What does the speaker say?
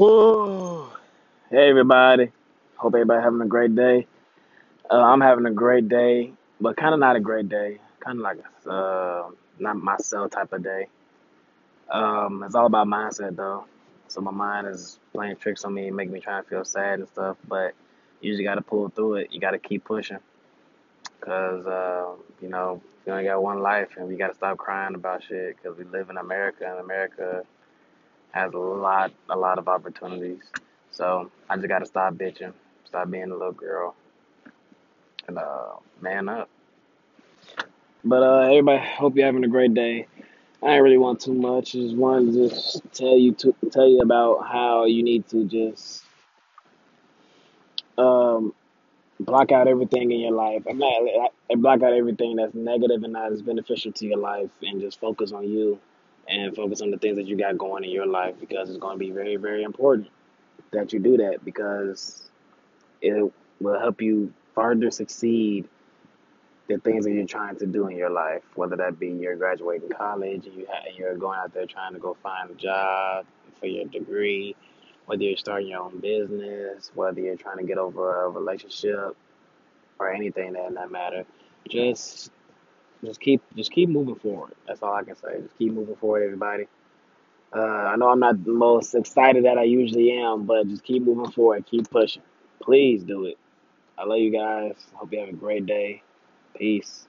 Hey everybody. Hope everybody having a great day. Uh, I'm having a great day, but kind of not a great day. Kind of like a uh, not myself type of day. Um, it's all about mindset though. So my mind is playing tricks on me, making me try and feel sad and stuff. But you just got to pull through it. You got to keep pushing, cause uh, you know you only got one life, and we got to stop crying about shit. Cause we live in America, and America has a lot, a lot of opportunities. So I just gotta stop bitching, stop being a little girl, and uh, man up. But uh, everybody, hope you're having a great day. I ain't really want too much. Just wanted to just tell you to tell you about how you need to just um, block out everything in your life. I'm not block out everything that's negative and not as beneficial to your life, and just focus on you and focus on the things that you got going in your life because it's going to be very, very important that you do that because it will help you further succeed the things that you're trying to do in your life, whether that be you're graduating college and you ha- you're going out there trying to go find a job for your degree, whether you're starting your own business, whether you're trying to get over a relationship or anything that that matter. Just just keep just keep moving forward. That's all I can say. Just keep moving forward, everybody. Uh, I know I'm not the most excited that I usually am, but just keep moving forward. Keep pushing. Please do it. I love you guys. Hope you have a great day. Peace.